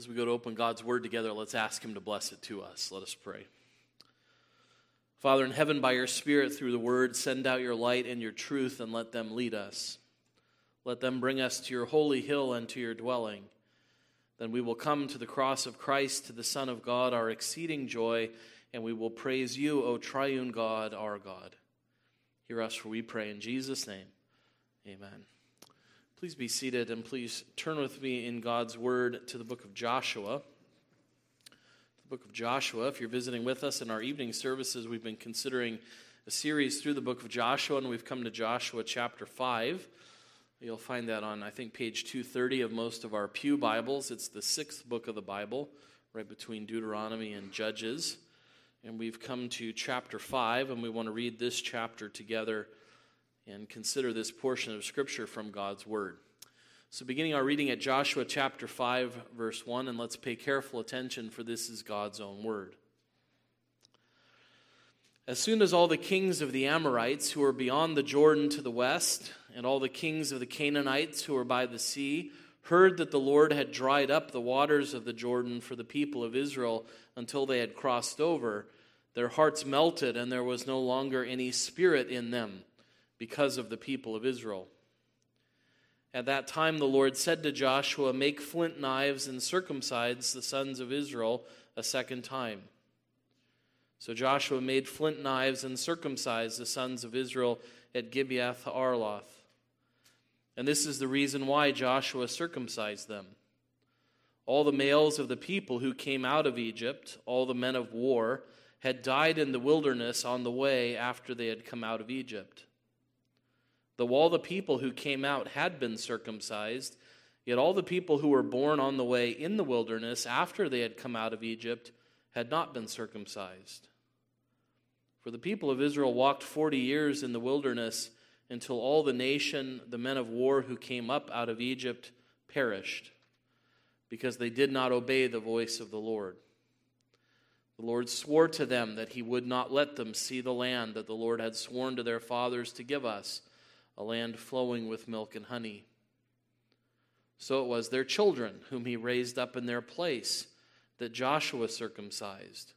As we go to open God's word together, let's ask Him to bless it to us. Let us pray. Father in heaven, by your Spirit through the word, send out your light and your truth and let them lead us. Let them bring us to your holy hill and to your dwelling. Then we will come to the cross of Christ, to the Son of God, our exceeding joy, and we will praise you, O triune God, our God. Hear us, for we pray in Jesus' name. Amen. Please be seated and please turn with me in God's Word to the book of Joshua. The book of Joshua. If you're visiting with us in our evening services, we've been considering a series through the book of Joshua, and we've come to Joshua chapter 5. You'll find that on, I think, page 230 of most of our Pew Bibles. It's the sixth book of the Bible, right between Deuteronomy and Judges. And we've come to chapter 5, and we want to read this chapter together and consider this portion of Scripture from God's Word. So, beginning our reading at Joshua chapter 5, verse 1, and let's pay careful attention, for this is God's own Word. As soon as all the kings of the Amorites who were beyond the Jordan to the west, and all the kings of the Canaanites who were by the sea, heard that the Lord had dried up the waters of the Jordan for the people of Israel until they had crossed over, their hearts melted, and there was no longer any spirit in them because of the people of Israel. At that time, the Lord said to Joshua, Make flint knives and circumcise the sons of Israel a second time. So Joshua made flint knives and circumcised the sons of Israel at Gibeath-haaraloth. And this is the reason why Joshua circumcised them. All the males of the people who came out of Egypt, all the men of war, had died in the wilderness on the way after they had come out of Egypt. Though all the people who came out had been circumcised, yet all the people who were born on the way in the wilderness after they had come out of Egypt had not been circumcised. For the people of Israel walked forty years in the wilderness until all the nation, the men of war who came up out of Egypt, perished, because they did not obey the voice of the Lord. The Lord swore to them that he would not let them see the land that the Lord had sworn to their fathers to give us a land flowing with milk and honey. So it was their children, whom he raised up in their place, that Joshua circumcised,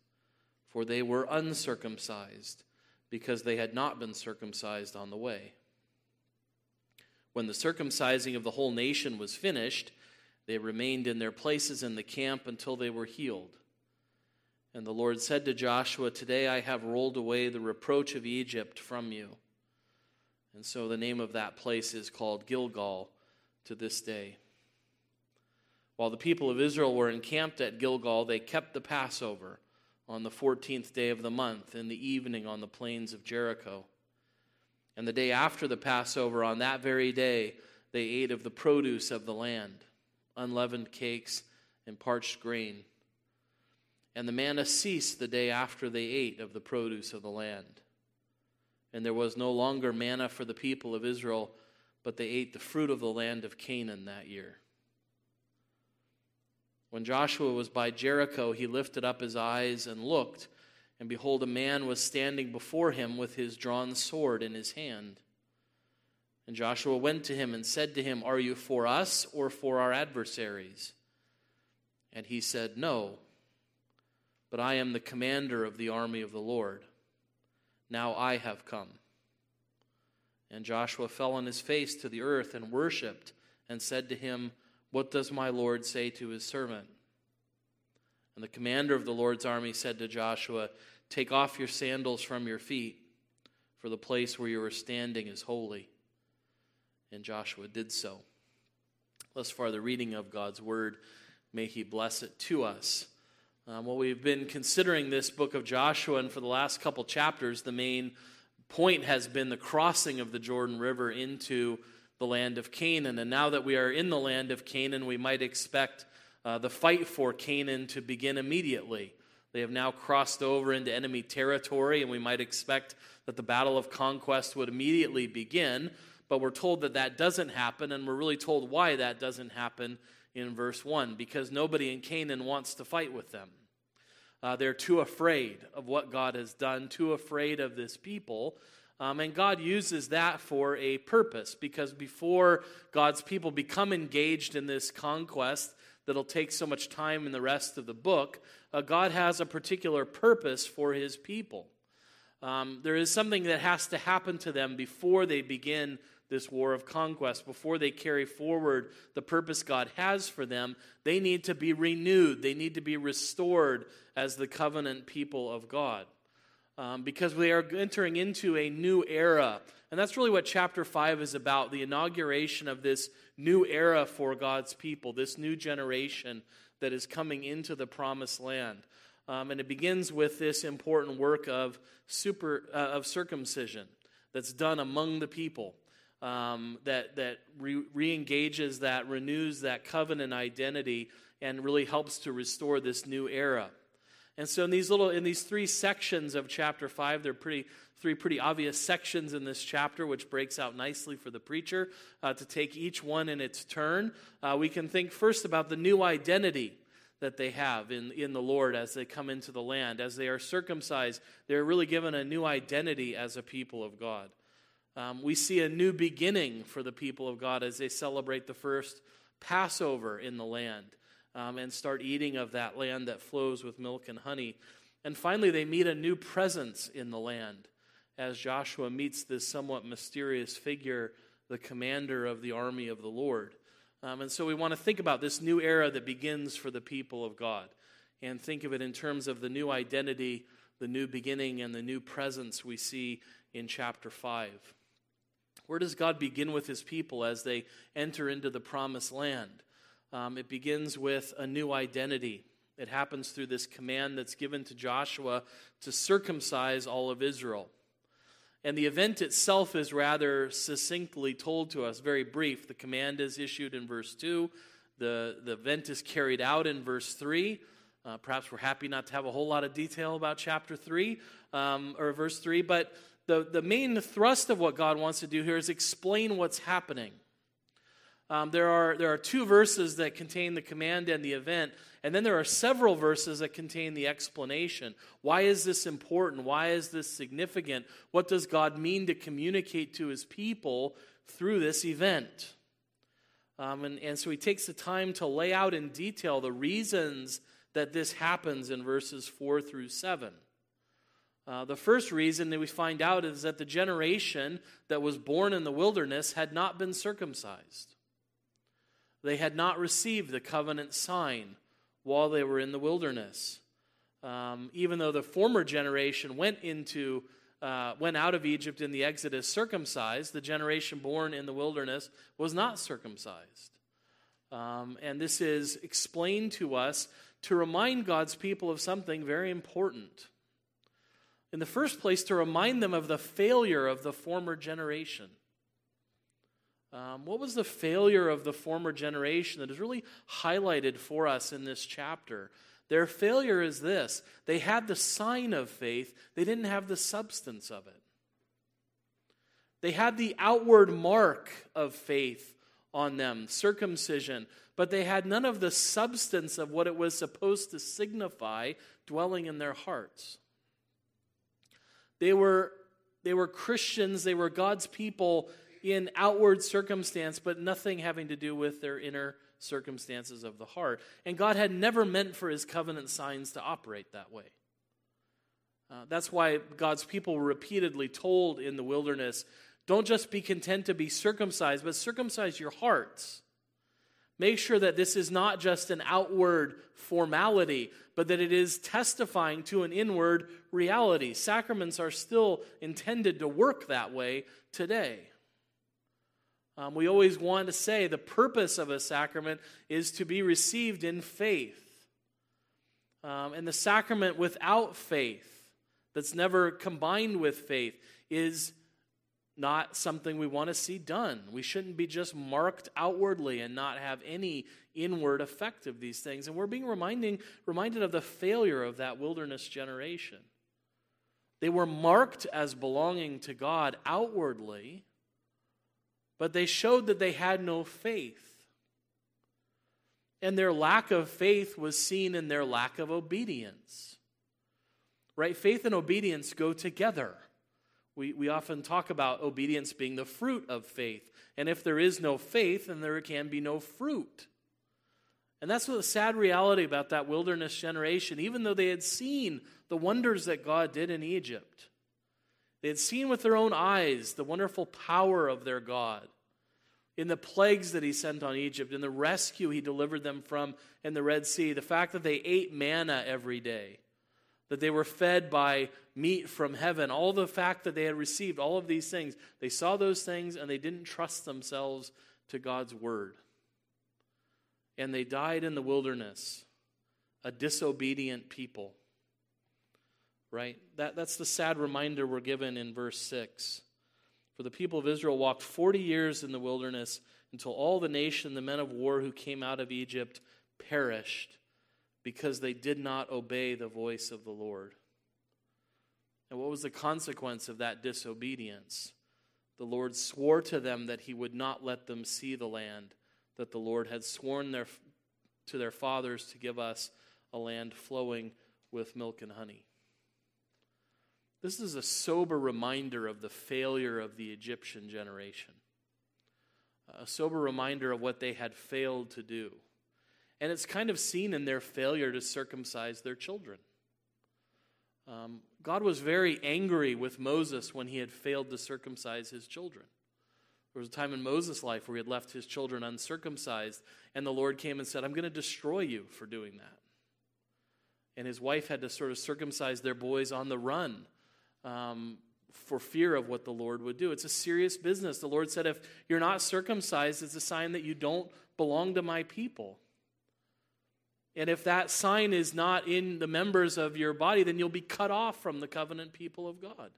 for they were uncircumcised, because they had not been circumcised on the way. When the circumcising of the whole nation was finished, they remained in their places in the camp until they were healed. And the Lord said to Joshua, Today I have rolled away the reproach of Egypt from you. And so the name of that place is called Gilgal to this day. While the people of Israel were encamped at Gilgal, they kept the Passover on the 14th day of the month in the evening on the plains of Jericho. And the day after the Passover, on that very day, they ate of the produce of the land, unleavened cakes and parched grain. And the manna ceased the day after they ate of the produce of the land and there was no longer manna for the people of Israel, but they ate the fruit of the land of Canaan that year. When Joshua was by Jericho, he lifted up his eyes and looked, and behold, a man was standing before him with his drawn sword in his hand. And Joshua went to him and said to him, Are you for us or for our adversaries? And he said, No, but I am the commander of the army of the Lord. Now I have come. And Joshua fell on his face to the earth and worshipped and said to him, What does my Lord say to his servant? And the commander of the Lord's army said to Joshua, Take off your sandals from your feet, for the place where you are standing is holy. And Joshua did so. Thus far, the reading of God's word, may he bless it to us. Um, well, we've been considering this book of Joshua, and for the last couple chapters, the main point has been the crossing of the Jordan River into the land of Canaan. And now that we are in the land of Canaan, we might expect uh, the fight for Canaan to begin immediately. They have now crossed over into enemy territory, and we might expect that the battle of conquest would immediately begin. But we're told that that doesn't happen, and we're really told why that doesn't happen in verse 1 because nobody in Canaan wants to fight with them. Uh, they're too afraid of what God has done, too afraid of this people. Um, and God uses that for a purpose because before God's people become engaged in this conquest, that'll take so much time in the rest of the book. Uh, God has a particular purpose for his people. Um, there is something that has to happen to them before they begin this war of conquest, before they carry forward the purpose God has for them. They need to be renewed, they need to be restored as the covenant people of God. Um, because we are entering into a new era. And that's really what chapter 5 is about the inauguration of this new era for God's people, this new generation that is coming into the promised land. Um, and it begins with this important work of, super, uh, of circumcision that's done among the people. Um, that that re engages, that renews that covenant identity, and really helps to restore this new era. And so in these little in these three sections of chapter 5, they're pretty three pretty obvious sections in this chapter, which breaks out nicely for the preacher uh, to take each one in its turn. Uh, we can think first about the new identity that they have in, in the Lord as they come into the land. As they are circumcised, they're really given a new identity as a people of God. Um, we see a new beginning for the people of God as they celebrate the first Passover in the land um, and start eating of that land that flows with milk and honey. And finally, they meet a new presence in the land as Joshua meets this somewhat mysterious figure, the commander of the army of the Lord. Um, and so we want to think about this new era that begins for the people of God and think of it in terms of the new identity, the new beginning, and the new presence we see in chapter 5. Where does God begin with his people as they enter into the promised land? Um, it begins with a new identity. It happens through this command that's given to Joshua to circumcise all of Israel. And the event itself is rather succinctly told to us, very brief. The command is issued in verse 2, the, the event is carried out in verse 3. Uh, perhaps we're happy not to have a whole lot of detail about chapter 3 um, or verse 3, but the, the main thrust of what God wants to do here is explain what's happening. Um, there, are, there are two verses that contain the command and the event, and then there are several verses that contain the explanation. Why is this important? Why is this significant? What does God mean to communicate to his people through this event? Um, and, and so he takes the time to lay out in detail the reasons that this happens in verses 4 through 7. Uh, the first reason that we find out is that the generation that was born in the wilderness had not been circumcised. They had not received the covenant sign while they were in the wilderness. Um, even though the former generation went into uh, went out of Egypt in the Exodus circumcised, the generation born in the wilderness was not circumcised. Um, and this is explained to us to remind God's people of something very important. In the first place, to remind them of the failure of the former generation. Um, what was the failure of the former generation that is really highlighted for us in this chapter? Their failure is this they had the sign of faith, they didn't have the substance of it. They had the outward mark of faith on them, circumcision, but they had none of the substance of what it was supposed to signify dwelling in their hearts. They were, they were Christians, they were God's people in outward circumstance, but nothing having to do with their inner circumstances of the heart. And God had never meant for his covenant signs to operate that way. Uh, that's why God's people were repeatedly told in the wilderness don't just be content to be circumcised, but circumcise your hearts. Make sure that this is not just an outward formality, but that it is testifying to an inward reality. Sacraments are still intended to work that way today. Um, we always want to say the purpose of a sacrament is to be received in faith. Um, and the sacrament without faith, that's never combined with faith, is not something we want to see done. We shouldn't be just marked outwardly and not have any inward effect of these things. And we're being reminding, reminded of the failure of that wilderness generation. They were marked as belonging to God outwardly but they showed that they had no faith. And their lack of faith was seen in their lack of obedience. Right? Faith and obedience go together. We, we often talk about obedience being the fruit of faith. And if there is no faith, then there can be no fruit. And that's the sad reality about that wilderness generation. Even though they had seen the wonders that God did in Egypt, they had seen with their own eyes the wonderful power of their God in the plagues that he sent on Egypt, in the rescue he delivered them from in the Red Sea, the fact that they ate manna every day, that they were fed by meat from heaven, all the fact that they had received all of these things. They saw those things and they didn't trust themselves to God's word and they died in the wilderness, a disobedient people. Right? That, that's the sad reminder we're given in verse 6. For the people of Israel walked 40 years in the wilderness until all the nation, the men of war who came out of Egypt, perished because they did not obey the voice of the Lord. And what was the consequence of that disobedience? The Lord swore to them that he would not let them see the land that the Lord had sworn their, to their fathers to give us a land flowing with milk and honey. This is a sober reminder of the failure of the Egyptian generation, a sober reminder of what they had failed to do. And it's kind of seen in their failure to circumcise their children. Um, God was very angry with Moses when he had failed to circumcise his children. There was a time in Moses' life where he had left his children uncircumcised, and the Lord came and said, I'm going to destroy you for doing that. And his wife had to sort of circumcise their boys on the run um, for fear of what the Lord would do. It's a serious business. The Lord said, if you're not circumcised, it's a sign that you don't belong to my people. And if that sign is not in the members of your body, then you'll be cut off from the covenant people of God.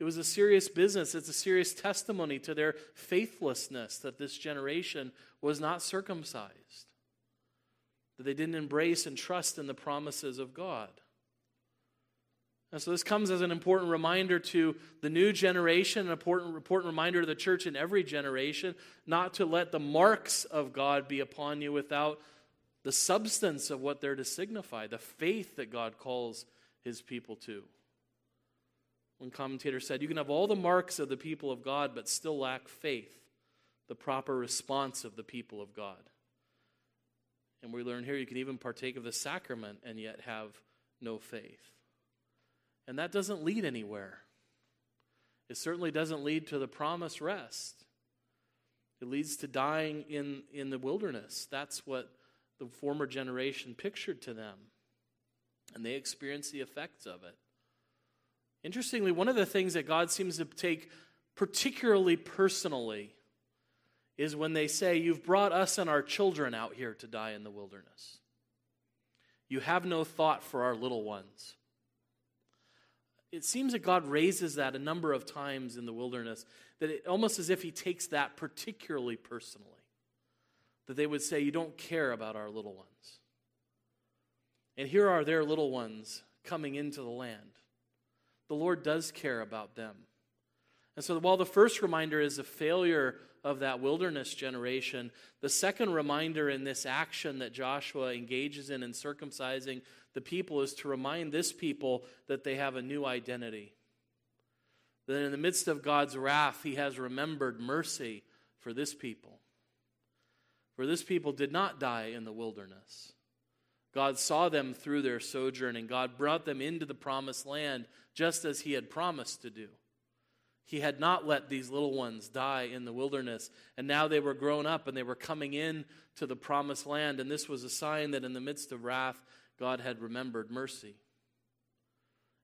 It was a serious business. It's a serious testimony to their faithlessness that this generation was not circumcised, that they didn't embrace and trust in the promises of God. And so this comes as an important reminder to the new generation, an important, important reminder to the church in every generation, not to let the marks of God be upon you without the substance of what they're to signify, the faith that God calls his people to. One commentator said, You can have all the marks of the people of God, but still lack faith, the proper response of the people of God. And we learn here you can even partake of the sacrament and yet have no faith. And that doesn't lead anywhere. It certainly doesn't lead to the promised rest. It leads to dying in, in the wilderness. That's what the former generation pictured to them. And they experience the effects of it. Interestingly, one of the things that God seems to take particularly personally is when they say, You've brought us and our children out here to die in the wilderness. You have no thought for our little ones. It seems that God raises that a number of times in the wilderness, that it almost as if He takes that particularly personally. That they would say, You don't care about our little ones. And here are their little ones coming into the land the Lord does care about them. And so, while the first reminder is a failure of that wilderness generation, the second reminder in this action that Joshua engages in in circumcising the people is to remind this people that they have a new identity. That in the midst of God's wrath, he has remembered mercy for this people. For this people did not die in the wilderness. God saw them through their sojourn, and God brought them into the promised land just as He had promised to do. He had not let these little ones die in the wilderness, and now they were grown up and they were coming in to the promised land, and this was a sign that in the midst of wrath, God had remembered mercy.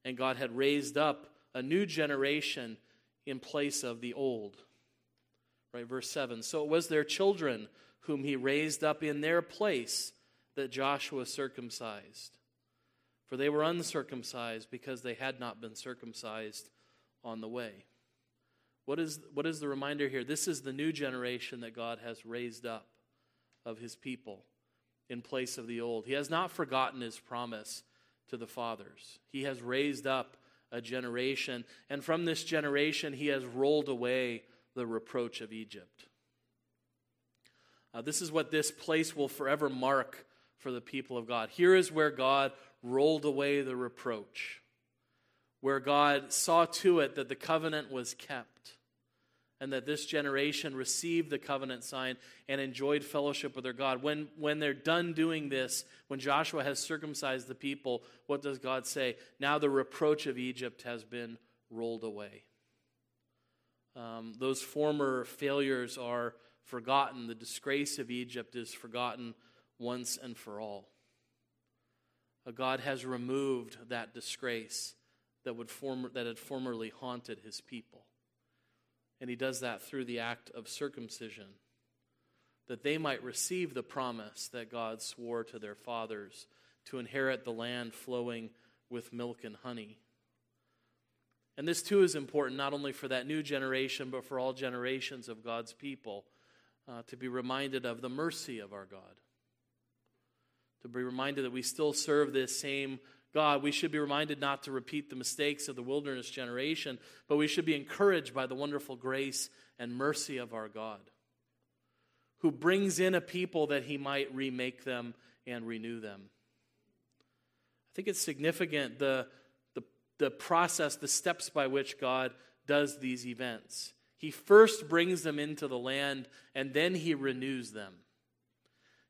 And God had raised up a new generation in place of the old. Right, verse 7. So it was their children whom he raised up in their place that Joshua circumcised. For they were uncircumcised because they had not been circumcised on the way. What is, what is the reminder here? This is the new generation that God has raised up of his people in place of the old. He has not forgotten his promise to the fathers. He has raised up a generation, and from this generation, he has rolled away the reproach of Egypt. Uh, this is what this place will forever mark for the people of God. Here is where God rolled away the reproach, where God saw to it that the covenant was kept, and that this generation received the covenant sign and enjoyed fellowship with their God. When, when they're done doing this, when Joshua has circumcised the people, what does God say? Now the reproach of Egypt has been rolled away. Um, those former failures are forgotten. The disgrace of Egypt is forgotten once and for all. God has removed that disgrace that, would form, that had formerly haunted his people. And he does that through the act of circumcision, that they might receive the promise that God swore to their fathers to inherit the land flowing with milk and honey. And this too is important not only for that new generation, but for all generations of God's people uh, to be reminded of the mercy of our God. To be reminded that we still serve this same God. We should be reminded not to repeat the mistakes of the wilderness generation, but we should be encouraged by the wonderful grace and mercy of our God, who brings in a people that he might remake them and renew them. I think it's significant the the process, the steps by which God does these events. He first brings them into the land and then he renews them.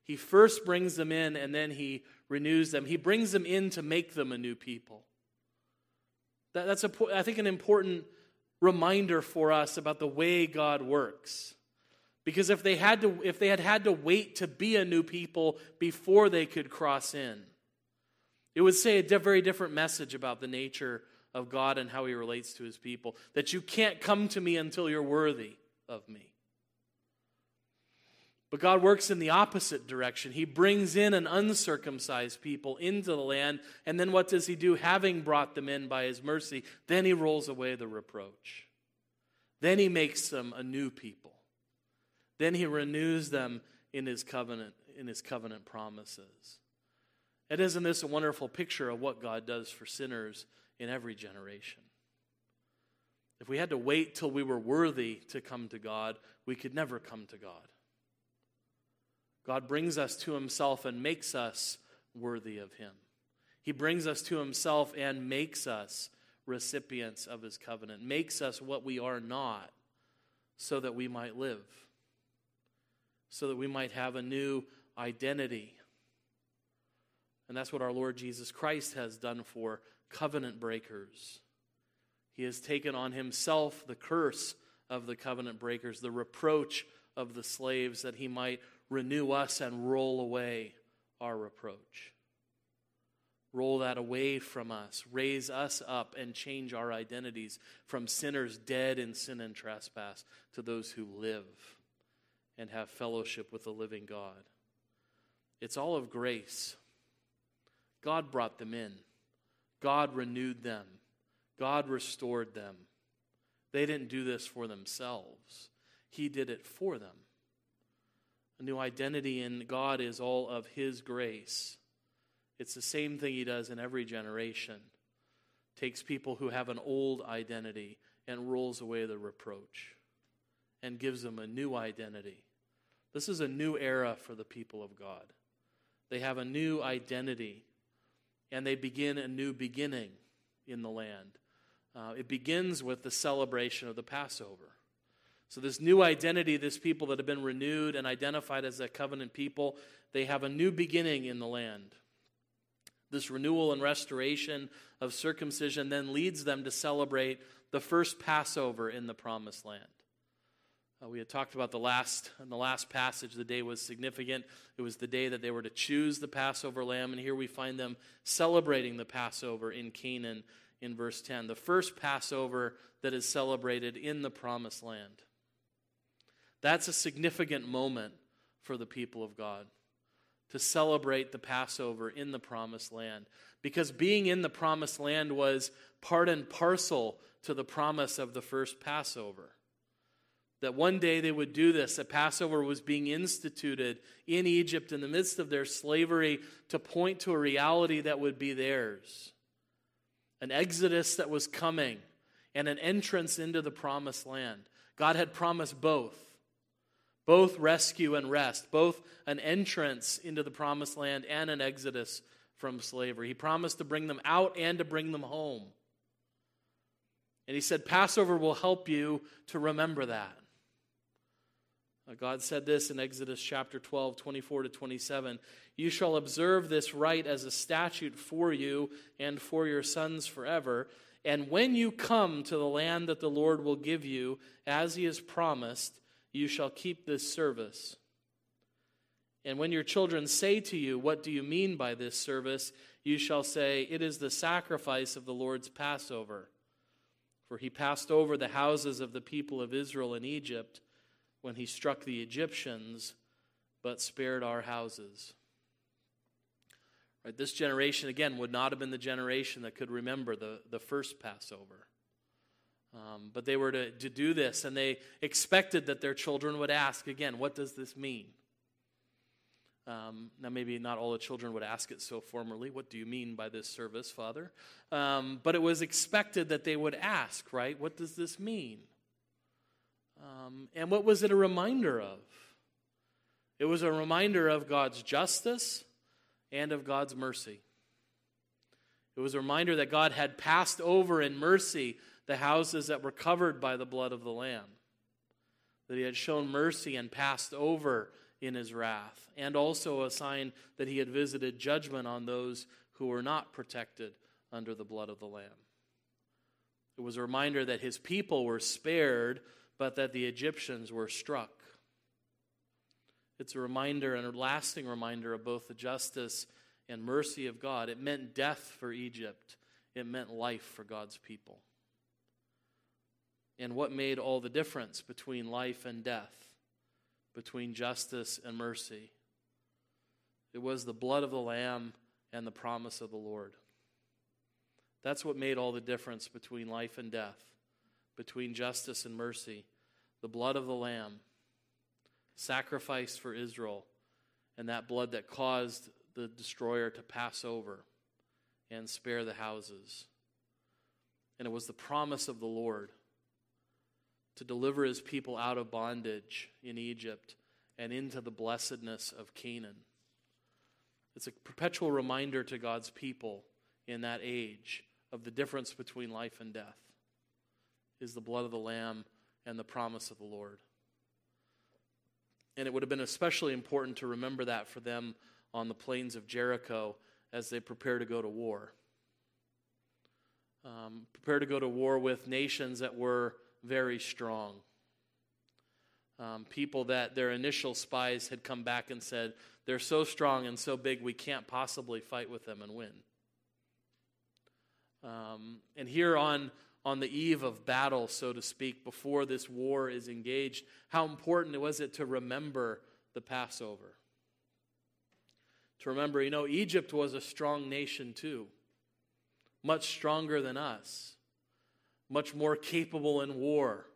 He first brings them in and then he renews them. He brings them in to make them a new people. That, that's, a, I think, an important reminder for us about the way God works. Because if they, had to, if they had had to wait to be a new people before they could cross in, it would say a very different message about the nature of God and how he relates to his people. That you can't come to me until you're worthy of me. But God works in the opposite direction. He brings in an uncircumcised people into the land, and then what does he do? Having brought them in by his mercy, then he rolls away the reproach. Then he makes them a new people. Then he renews them in his covenant, in his covenant promises. And isn't this a wonderful picture of what God does for sinners in every generation? If we had to wait till we were worthy to come to God, we could never come to God. God brings us to himself and makes us worthy of him. He brings us to himself and makes us recipients of his covenant, makes us what we are not, so that we might live, so that we might have a new identity and that's what our Lord Jesus Christ has done for covenant breakers. He has taken on himself the curse of the covenant breakers, the reproach of the slaves, that he might renew us and roll away our reproach. Roll that away from us, raise us up, and change our identities from sinners dead in sin and trespass to those who live and have fellowship with the living God. It's all of grace. God brought them in, God renewed them, God restored them. They didn't do this for themselves, He did it for them. A new identity in God is all of His grace. It's the same thing He does in every generation. Takes people who have an old identity and rolls away the reproach and gives them a new identity. This is a new era for the people of God. They have a new identity and they begin a new beginning in the land. Uh, it begins with the celebration of the Passover. So, this new identity, this people that have been renewed and identified as a covenant people, they have a new beginning in the land. This renewal and restoration of circumcision then leads them to celebrate the first Passover in the promised land. Uh, we had talked about the last in the last passage. The day was significant. It was the day that they were to choose the Passover lamb, and here we find them celebrating the Passover in Canaan in verse 10. The first Passover that is celebrated in the promised land. That's a significant moment for the people of God to celebrate the Passover in the promised land. Because being in the promised land was part and parcel to the promise of the first Passover that one day they would do this, that Passover was being instituted in Egypt in the midst of their slavery to point to a reality that would be theirs an exodus that was coming and an entrance into the promised land. God had promised both both rescue and rest, both an entrance into the promised land and an exodus from slavery. He promised to bring them out and to bring them home. And he said, Passover will help you to remember that. Uh, God said this in Exodus chapter 12, 24 to 27. You shall observe this rite as a statute for you and for your sons forever. And when you come to the land that the Lord will give you, as he has promised, you shall keep this service. And when your children say to you, What do you mean by this service? you shall say, It is the sacrifice of the Lord's Passover. For he passed over the houses of the people of Israel in Egypt when he struck the Egyptians, but spared our houses. Right, this generation, again, would not have been the generation that could remember the, the first Passover. Um, but they were to, to do this, and they expected that their children would ask again, What does this mean? Um, now, maybe not all the children would ask it so formally. What do you mean by this service, Father? Um, but it was expected that they would ask, right? What does this mean? Um, and what was it a reminder of? It was a reminder of God's justice and of God's mercy. It was a reminder that God had passed over in mercy the houses that were covered by the blood of the Lamb, that He had shown mercy and passed over in His wrath, and also a sign that He had visited judgment on those who were not protected under the blood of the Lamb. It was a reminder that His people were spared but that the Egyptians were struck. It's a reminder and a lasting reminder of both the justice and mercy of God. It meant death for Egypt, it meant life for God's people. And what made all the difference between life and death, between justice and mercy? It was the blood of the Lamb and the promise of the Lord. That's what made all the difference between life and death between justice and mercy, the blood of the Lamb, sacrificed for Israel, and that blood that caused the destroyer to pass over and spare the houses. And it was the promise of the Lord to deliver his people out of bondage in Egypt and into the blessedness of Canaan. It's a perpetual reminder to God's people in that age of the difference between life and death is the blood of the Lamb and the promise of the Lord. And it would have been especially important to remember that for them on the plains of Jericho as they prepare to go to war. Um, prepare to go to war with nations that were very strong. Um, people that their initial spies had come back and said, they're so strong and so big, we can't possibly fight with them and win. Um, and here on on the eve of battle, so to speak, before this war is engaged, how important was it to remember the Passover? To remember, you know, Egypt was a strong nation too, much stronger than us, much more capable in war,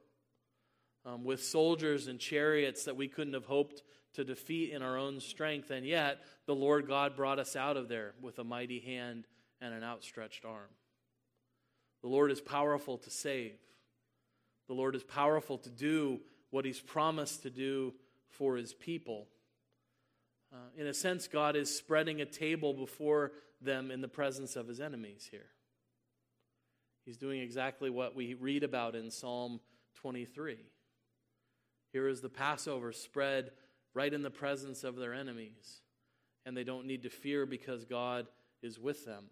um, with soldiers and chariots that we couldn't have hoped to defeat in our own strength. And yet, the Lord God brought us out of there with a mighty hand and an outstretched arm. The Lord is powerful to save. The Lord is powerful to do what He's promised to do for His people. Uh, in a sense, God is spreading a table before them in the presence of His enemies here. He's doing exactly what we read about in Psalm 23. Here is the Passover spread right in the presence of their enemies, and they don't need to fear because God is with them.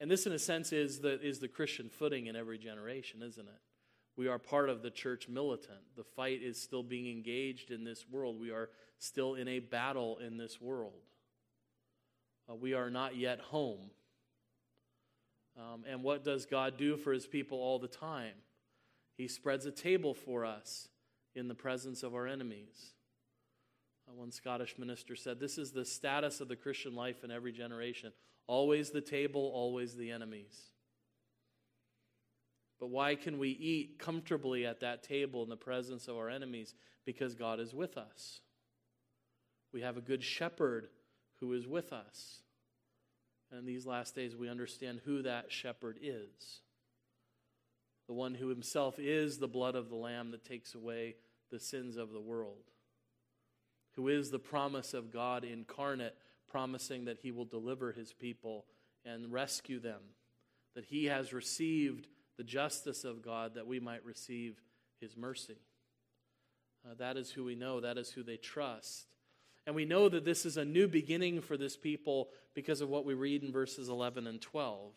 And this, in a sense, is the, is the Christian footing in every generation, isn't it? We are part of the church militant. The fight is still being engaged in this world. We are still in a battle in this world. Uh, we are not yet home. Um, and what does God do for his people all the time? He spreads a table for us in the presence of our enemies. Uh, one Scottish minister said, This is the status of the Christian life in every generation. Always the table, always the enemies. But why can we eat comfortably at that table in the presence of our enemies? Because God is with us. We have a good shepherd who is with us. And in these last days, we understand who that shepherd is the one who himself is the blood of the Lamb that takes away the sins of the world, who is the promise of God incarnate promising that he will deliver his people and rescue them, that he has received the justice of God that we might receive his mercy. Uh, that is who we know, that is who they trust. And we know that this is a new beginning for this people because of what we read in verses 11 and 12.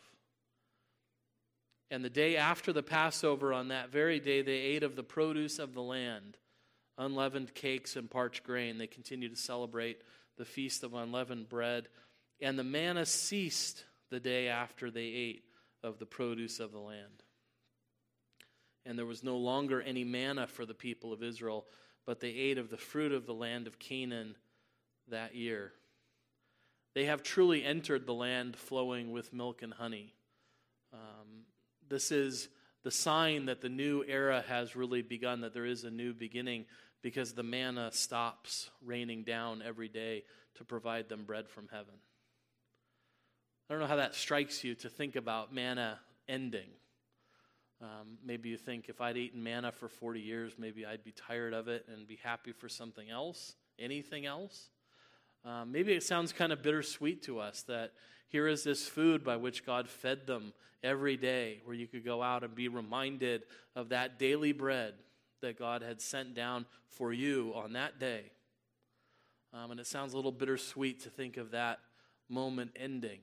And the day after the Passover, on that very day, they ate of the produce of the land, unleavened cakes and parched grain. They continue to celebrate the feast of unleavened bread. And the manna ceased the day after they ate of the produce of the land. And there was no longer any manna for the people of Israel, but they ate of the fruit of the land of Canaan that year. They have truly entered the land flowing with milk and honey. Um, this is the sign that the new era has really begun, that there is a new beginning, because the manna stops raining down every day to provide them bread from heaven. I don't know how that strikes you to think about manna ending. Um, maybe you think if I'd eaten manna for 40 years, maybe I'd be tired of it and be happy for something else, anything else. Um, maybe it sounds kind of bittersweet to us that here is this food by which God fed them every day, where you could go out and be reminded of that daily bread that God had sent down for you on that day. Um, and it sounds a little bittersweet to think of that moment ending.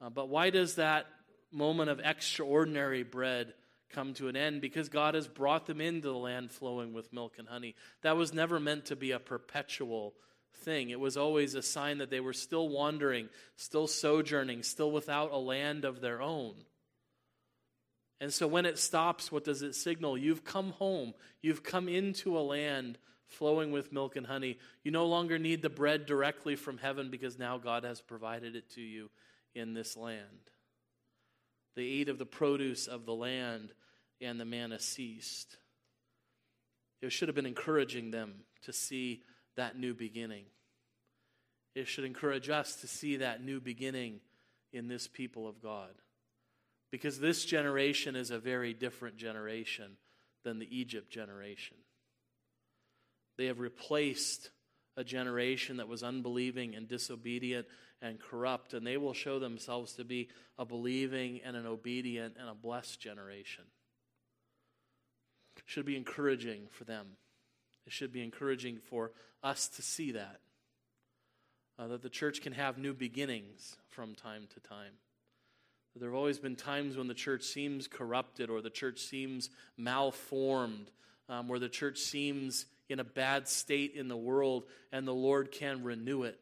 Uh, but why does that moment of extraordinary bread come to an end? Because God has brought them into the land flowing with milk and honey. That was never meant to be a perpetual thing. It was always a sign that they were still wandering, still sojourning, still without a land of their own. And so when it stops, what does it signal? You've come home. You've come into a land flowing with milk and honey. You no longer need the bread directly from heaven because now God has provided it to you in this land. They ate of the produce of the land, and the manna ceased. It should have been encouraging them to see that new beginning. It should encourage us to see that new beginning in this people of God. Because this generation is a very different generation than the Egypt generation. They have replaced a generation that was unbelieving and disobedient and corrupt, and they will show themselves to be a believing and an obedient and a blessed generation. It should be encouraging for them. It should be encouraging for us to see that. Uh, that the church can have new beginnings from time to time. There have always been times when the church seems corrupted or the church seems malformed, um, where the church seems in a bad state in the world, and the Lord can renew it.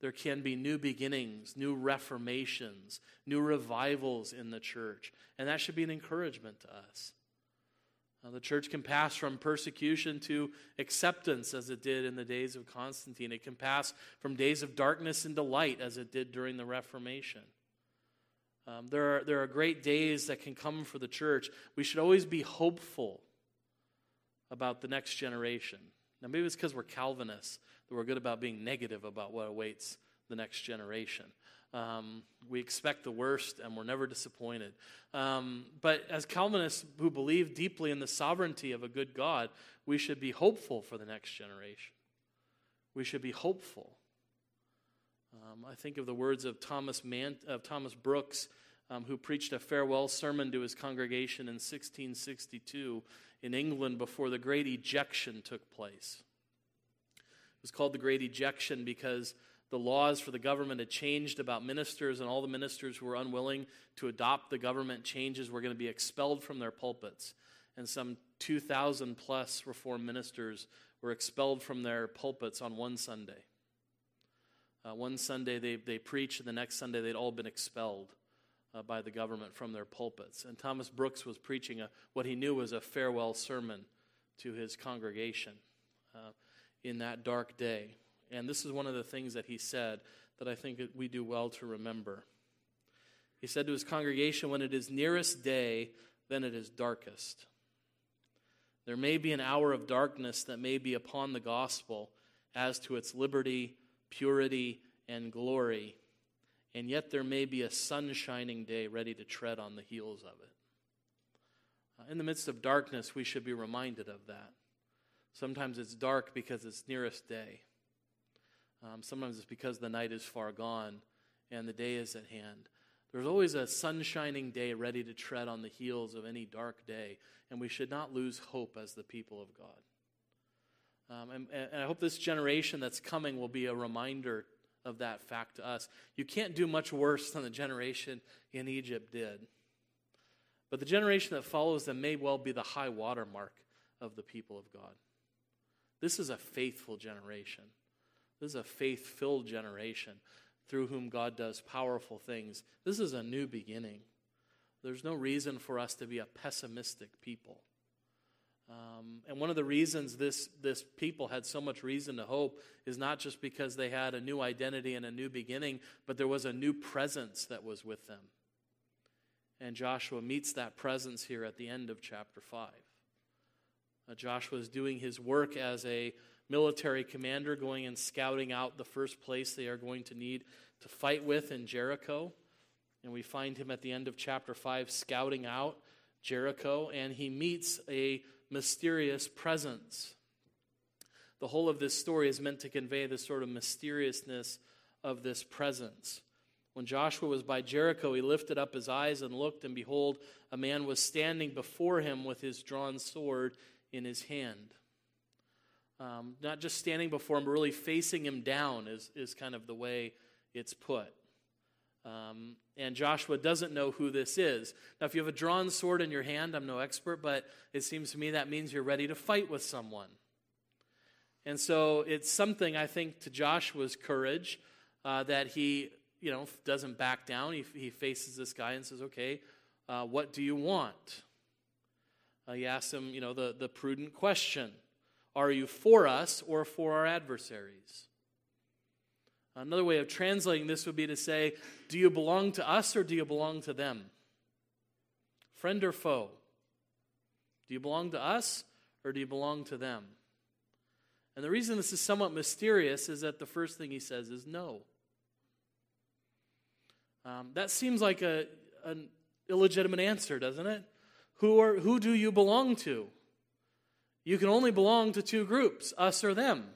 There can be new beginnings, new reformations, new revivals in the church, and that should be an encouragement to us. Uh, the church can pass from persecution to acceptance as it did in the days of Constantine. It can pass from days of darkness into light as it did during the Reformation. Um, there, are, there are great days that can come for the church. We should always be hopeful about the next generation. Now, maybe it's because we're Calvinists that we're good about being negative about what awaits the next generation. Um, we expect the worst and we're never disappointed. Um, but as Calvinists who believe deeply in the sovereignty of a good God, we should be hopeful for the next generation. We should be hopeful. Um, I think of the words of Thomas, Man- of Thomas Brooks, um, who preached a farewell sermon to his congregation in 1662 in England before the Great Ejection took place. It was called the Great Ejection because the laws for the government had changed about ministers, and all the ministers who were unwilling to adopt the government changes were going to be expelled from their pulpits. And some 2,000 plus Reformed ministers were expelled from their pulpits on one Sunday. Uh, one Sunday they, they preached, and the next Sunday they'd all been expelled uh, by the government from their pulpits. And Thomas Brooks was preaching a, what he knew was a farewell sermon to his congregation uh, in that dark day. And this is one of the things that he said that I think that we do well to remember. He said to his congregation, When it is nearest day, then it is darkest. There may be an hour of darkness that may be upon the gospel as to its liberty, purity, and glory, and yet there may be a sun shining day ready to tread on the heels of it. Uh, in the midst of darkness, we should be reminded of that. Sometimes it's dark because it's nearest day. Um, sometimes it's because the night is far gone and the day is at hand. There's always a sunshining day ready to tread on the heels of any dark day, and we should not lose hope as the people of God. Um, and, and I hope this generation that's coming will be a reminder of that fact to us. You can't do much worse than the generation in Egypt did. But the generation that follows them may well be the high water mark of the people of God. This is a faithful generation. This is a faith filled generation through whom God does powerful things. This is a new beginning. There's no reason for us to be a pessimistic people. Um, and one of the reasons this, this people had so much reason to hope is not just because they had a new identity and a new beginning, but there was a new presence that was with them. And Joshua meets that presence here at the end of chapter 5. Uh, Joshua is doing his work as a military commander, going and scouting out the first place they are going to need to fight with in Jericho. And we find him at the end of chapter 5 scouting out Jericho, and he meets a mysterious presence. The whole of this story is meant to convey the sort of mysteriousness of this presence. When Joshua was by Jericho, he lifted up his eyes and looked, and behold, a man was standing before him with his drawn sword in his hand. Um, not just standing before him, but really facing him down is, is kind of the way it's put. Um, and Joshua doesn't know who this is. Now, if you have a drawn sword in your hand, I'm no expert, but it seems to me that means you're ready to fight with someone. And so it's something, I think, to Joshua's courage uh, that he, you know, doesn't back down. He, he faces this guy and says, okay, uh, what do you want? Uh, he asks him, you know, the, the prudent question Are you for us or for our adversaries? Another way of translating this would be to say, Do you belong to us or do you belong to them? Friend or foe? Do you belong to us or do you belong to them? And the reason this is somewhat mysterious is that the first thing he says is no. Um, that seems like a, an illegitimate answer, doesn't it? Who, are, who do you belong to? You can only belong to two groups, us or them.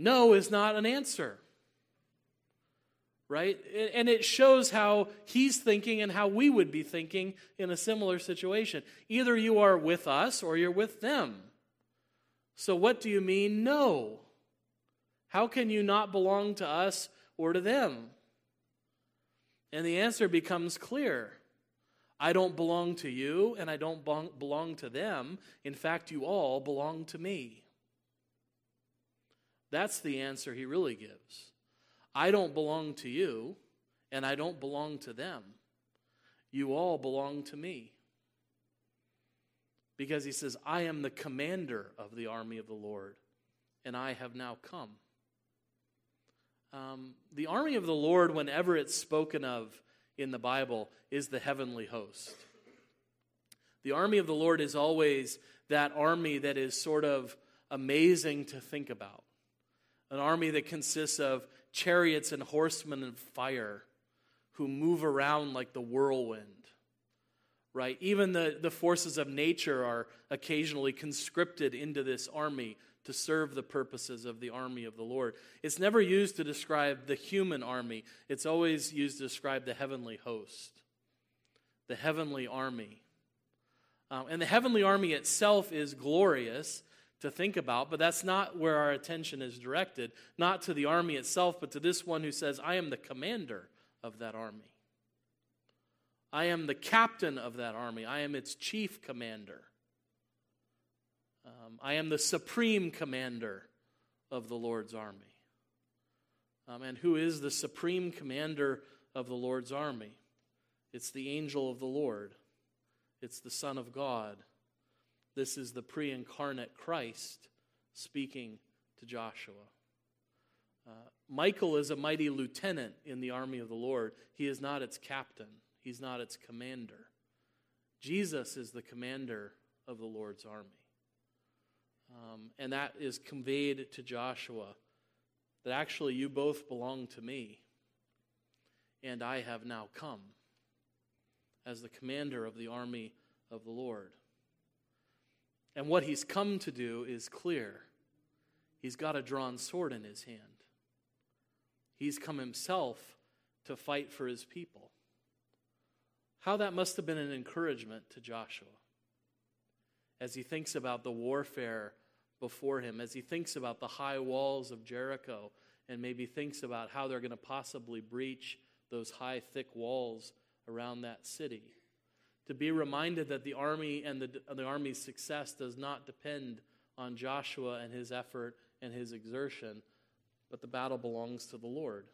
No is not an answer. Right? And it shows how he's thinking and how we would be thinking in a similar situation. Either you are with us or you're with them. So, what do you mean, no? How can you not belong to us or to them? And the answer becomes clear. I don't belong to you, and I don't belong to them. In fact, you all belong to me. That's the answer he really gives. I don't belong to you, and I don't belong to them. You all belong to me. Because he says, I am the commander of the army of the Lord, and I have now come. Um, the army of the Lord, whenever it's spoken of in the Bible, is the heavenly host. The army of the Lord is always that army that is sort of amazing to think about an army that consists of chariots and horsemen of fire who move around like the whirlwind. Right? Even the, the forces of nature are occasionally conscripted into this army to serve the purposes of the army of the Lord. It's never used to describe the human army, it's always used to describe the heavenly host, the heavenly army. Um, and the heavenly army itself is glorious to think about, but that's not where our attention is directed. Not to the army itself, but to this one who says, I am the commander of that army. I am the captain of that army. I am its chief commander. Um, I am the supreme commander of the Lord's army. Um, and who is the supreme commander of the Lord's army? It's the angel of the Lord, it's the Son of God this is the pre incarnate Christ speaking to Joshua. Uh, Michael is a mighty lieutenant in the army of the Lord. He is not its captain, he's not its commander. Jesus is the commander of the Lord's army. Um, and that is conveyed to Joshua that actually you both belong to me, and I have now come as the commander of the army of the Lord. And what he's come to do is clear. He's got a drawn sword in his hand. He's come himself to fight for his people. How that must have been an encouragement to Joshua as he thinks about the warfare before him, as he thinks about the high walls of Jericho, and maybe thinks about how they're going to possibly breach those high, thick walls around that city. To be reminded that the army and the, the army's success does not depend on Joshua and his effort and his exertion, but the battle belongs to the Lord.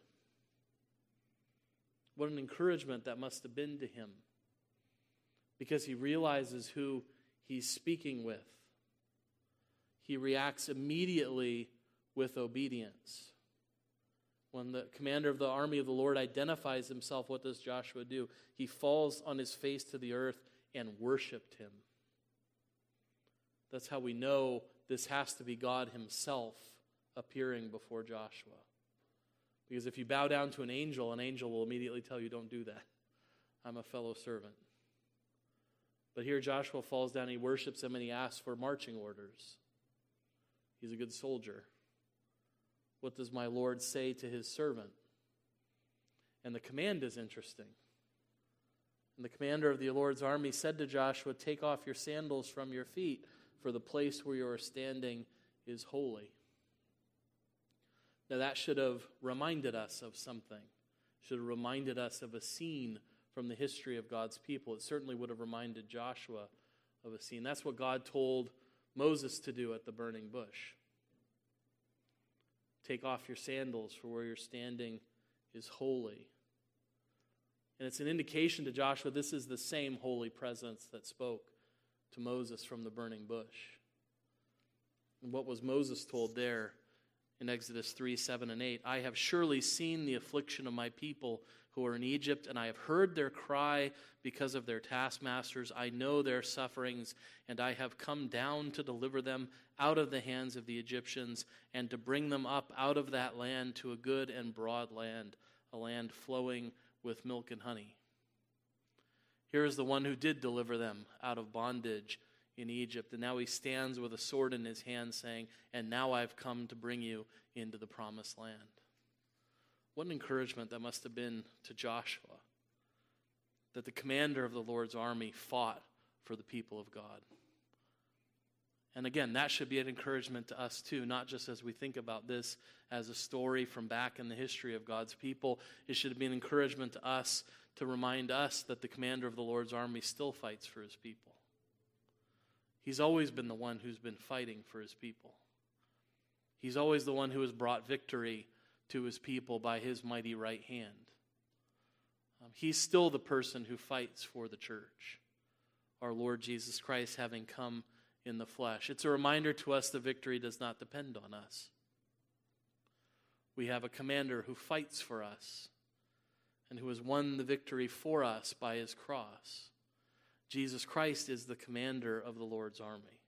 What an encouragement that must have been to him because he realizes who he's speaking with. He reacts immediately with obedience. When the commander of the army of the Lord identifies himself, what does Joshua do? He falls on his face to the earth and worshiped him. That's how we know this has to be God Himself appearing before Joshua. Because if you bow down to an angel, an angel will immediately tell you, Don't do that. I'm a fellow servant. But here Joshua falls down, he worships him, and he asks for marching orders. He's a good soldier. What does my Lord say to his servant? And the command is interesting. And the commander of the Lord's army said to Joshua, Take off your sandals from your feet, for the place where you are standing is holy. Now, that should have reminded us of something, should have reminded us of a scene from the history of God's people. It certainly would have reminded Joshua of a scene. That's what God told Moses to do at the burning bush. Take off your sandals, for where you're standing is holy. And it's an indication to Joshua this is the same holy presence that spoke to Moses from the burning bush. And what was Moses told there in Exodus 3 7 and 8? I have surely seen the affliction of my people who are in Egypt, and I have heard their cry because of their taskmasters. I know their sufferings, and I have come down to deliver them out of the hands of the Egyptians and to bring them up out of that land to a good and broad land, a land flowing with milk and honey. Here is the one who did deliver them out of bondage in Egypt. And now he stands with a sword in his hand, saying, And now I've come to bring you into the promised land. What an encouragement that must have been to Joshua that the commander of the Lord's army fought for the people of God. And again, that should be an encouragement to us too, not just as we think about this as a story from back in the history of God's people. It should be an encouragement to us to remind us that the commander of the Lord's army still fights for his people. He's always been the one who's been fighting for his people. He's always the one who has brought victory to his people by his mighty right hand. Um, he's still the person who fights for the church, our Lord Jesus Christ having come in the flesh. It's a reminder to us the victory does not depend on us. We have a commander who fights for us and who has won the victory for us by his cross. Jesus Christ is the commander of the Lord's army,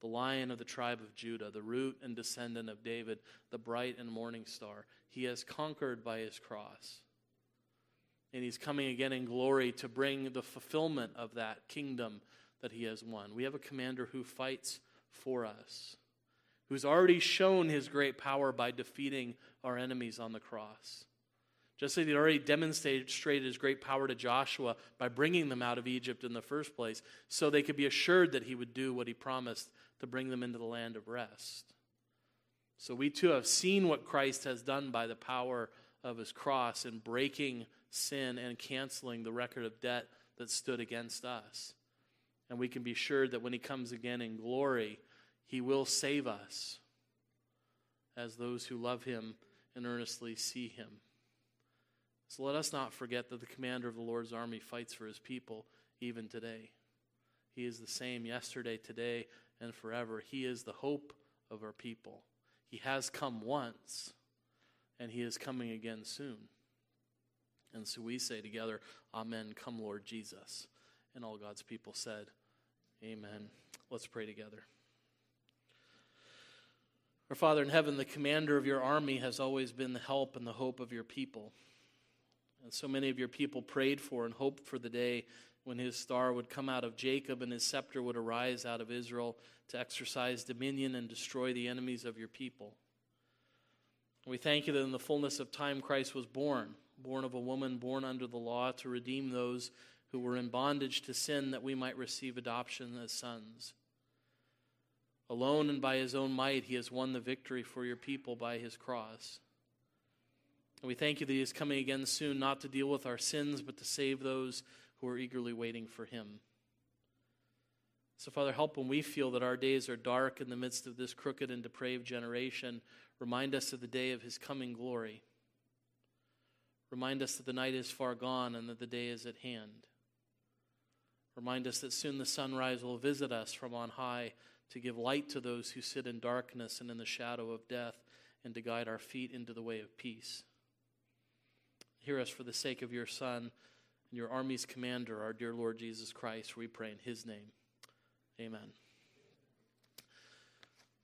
the lion of the tribe of Judah, the root and descendant of David, the bright and morning star. He has conquered by his cross. And he's coming again in glory to bring the fulfillment of that kingdom that he has won. We have a commander who fights for us, who's already shown his great power by defeating our enemies on the cross. Just as he already demonstrated his great power to Joshua by bringing them out of Egypt in the first place, so they could be assured that he would do what he promised to bring them into the land of rest. So we too have seen what Christ has done by the power of his cross in breaking sin and canceling the record of debt that stood against us. And we can be sure that when he comes again in glory, he will save us as those who love him and earnestly see him. So let us not forget that the commander of the Lord's army fights for his people even today. He is the same yesterday, today, and forever. He is the hope of our people. He has come once, and he is coming again soon. And so we say together, Amen. Come, Lord Jesus. And all God's people said, Amen. Let's pray together. Our Father in heaven, the commander of your army has always been the help and the hope of your people. And so many of your people prayed for and hoped for the day when his star would come out of Jacob and his scepter would arise out of Israel to exercise dominion and destroy the enemies of your people. We thank you that in the fullness of time Christ was born born of a woman, born under the law, to redeem those who were in bondage to sin, that we might receive adoption as sons. Alone and by his own might, he has won the victory for your people by his cross. And we thank you that he is coming again soon, not to deal with our sins, but to save those who are eagerly waiting for him. So, Father, help when we feel that our days are dark in the midst of this crooked and depraved generation. Remind us of the day of his coming glory. Remind us that the night is far gone and that the day is at hand. Remind us that soon the sunrise will visit us from on high to give light to those who sit in darkness and in the shadow of death and to guide our feet into the way of peace. Hear us for the sake of your Son and your army's commander, our dear Lord Jesus Christ, we pray in his name. Amen.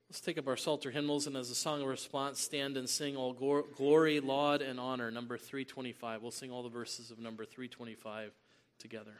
Let's take up our Psalter hymnals and as a song of response, stand and sing all glory, laud, and honor, number 325. We'll sing all the verses of number 325 together.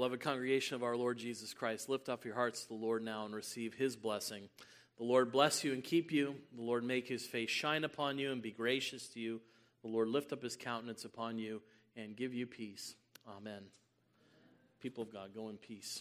Beloved congregation of our Lord Jesus Christ, lift up your hearts to the Lord now and receive his blessing. The Lord bless you and keep you. The Lord make his face shine upon you and be gracious to you. The Lord lift up his countenance upon you and give you peace. Amen. People of God, go in peace.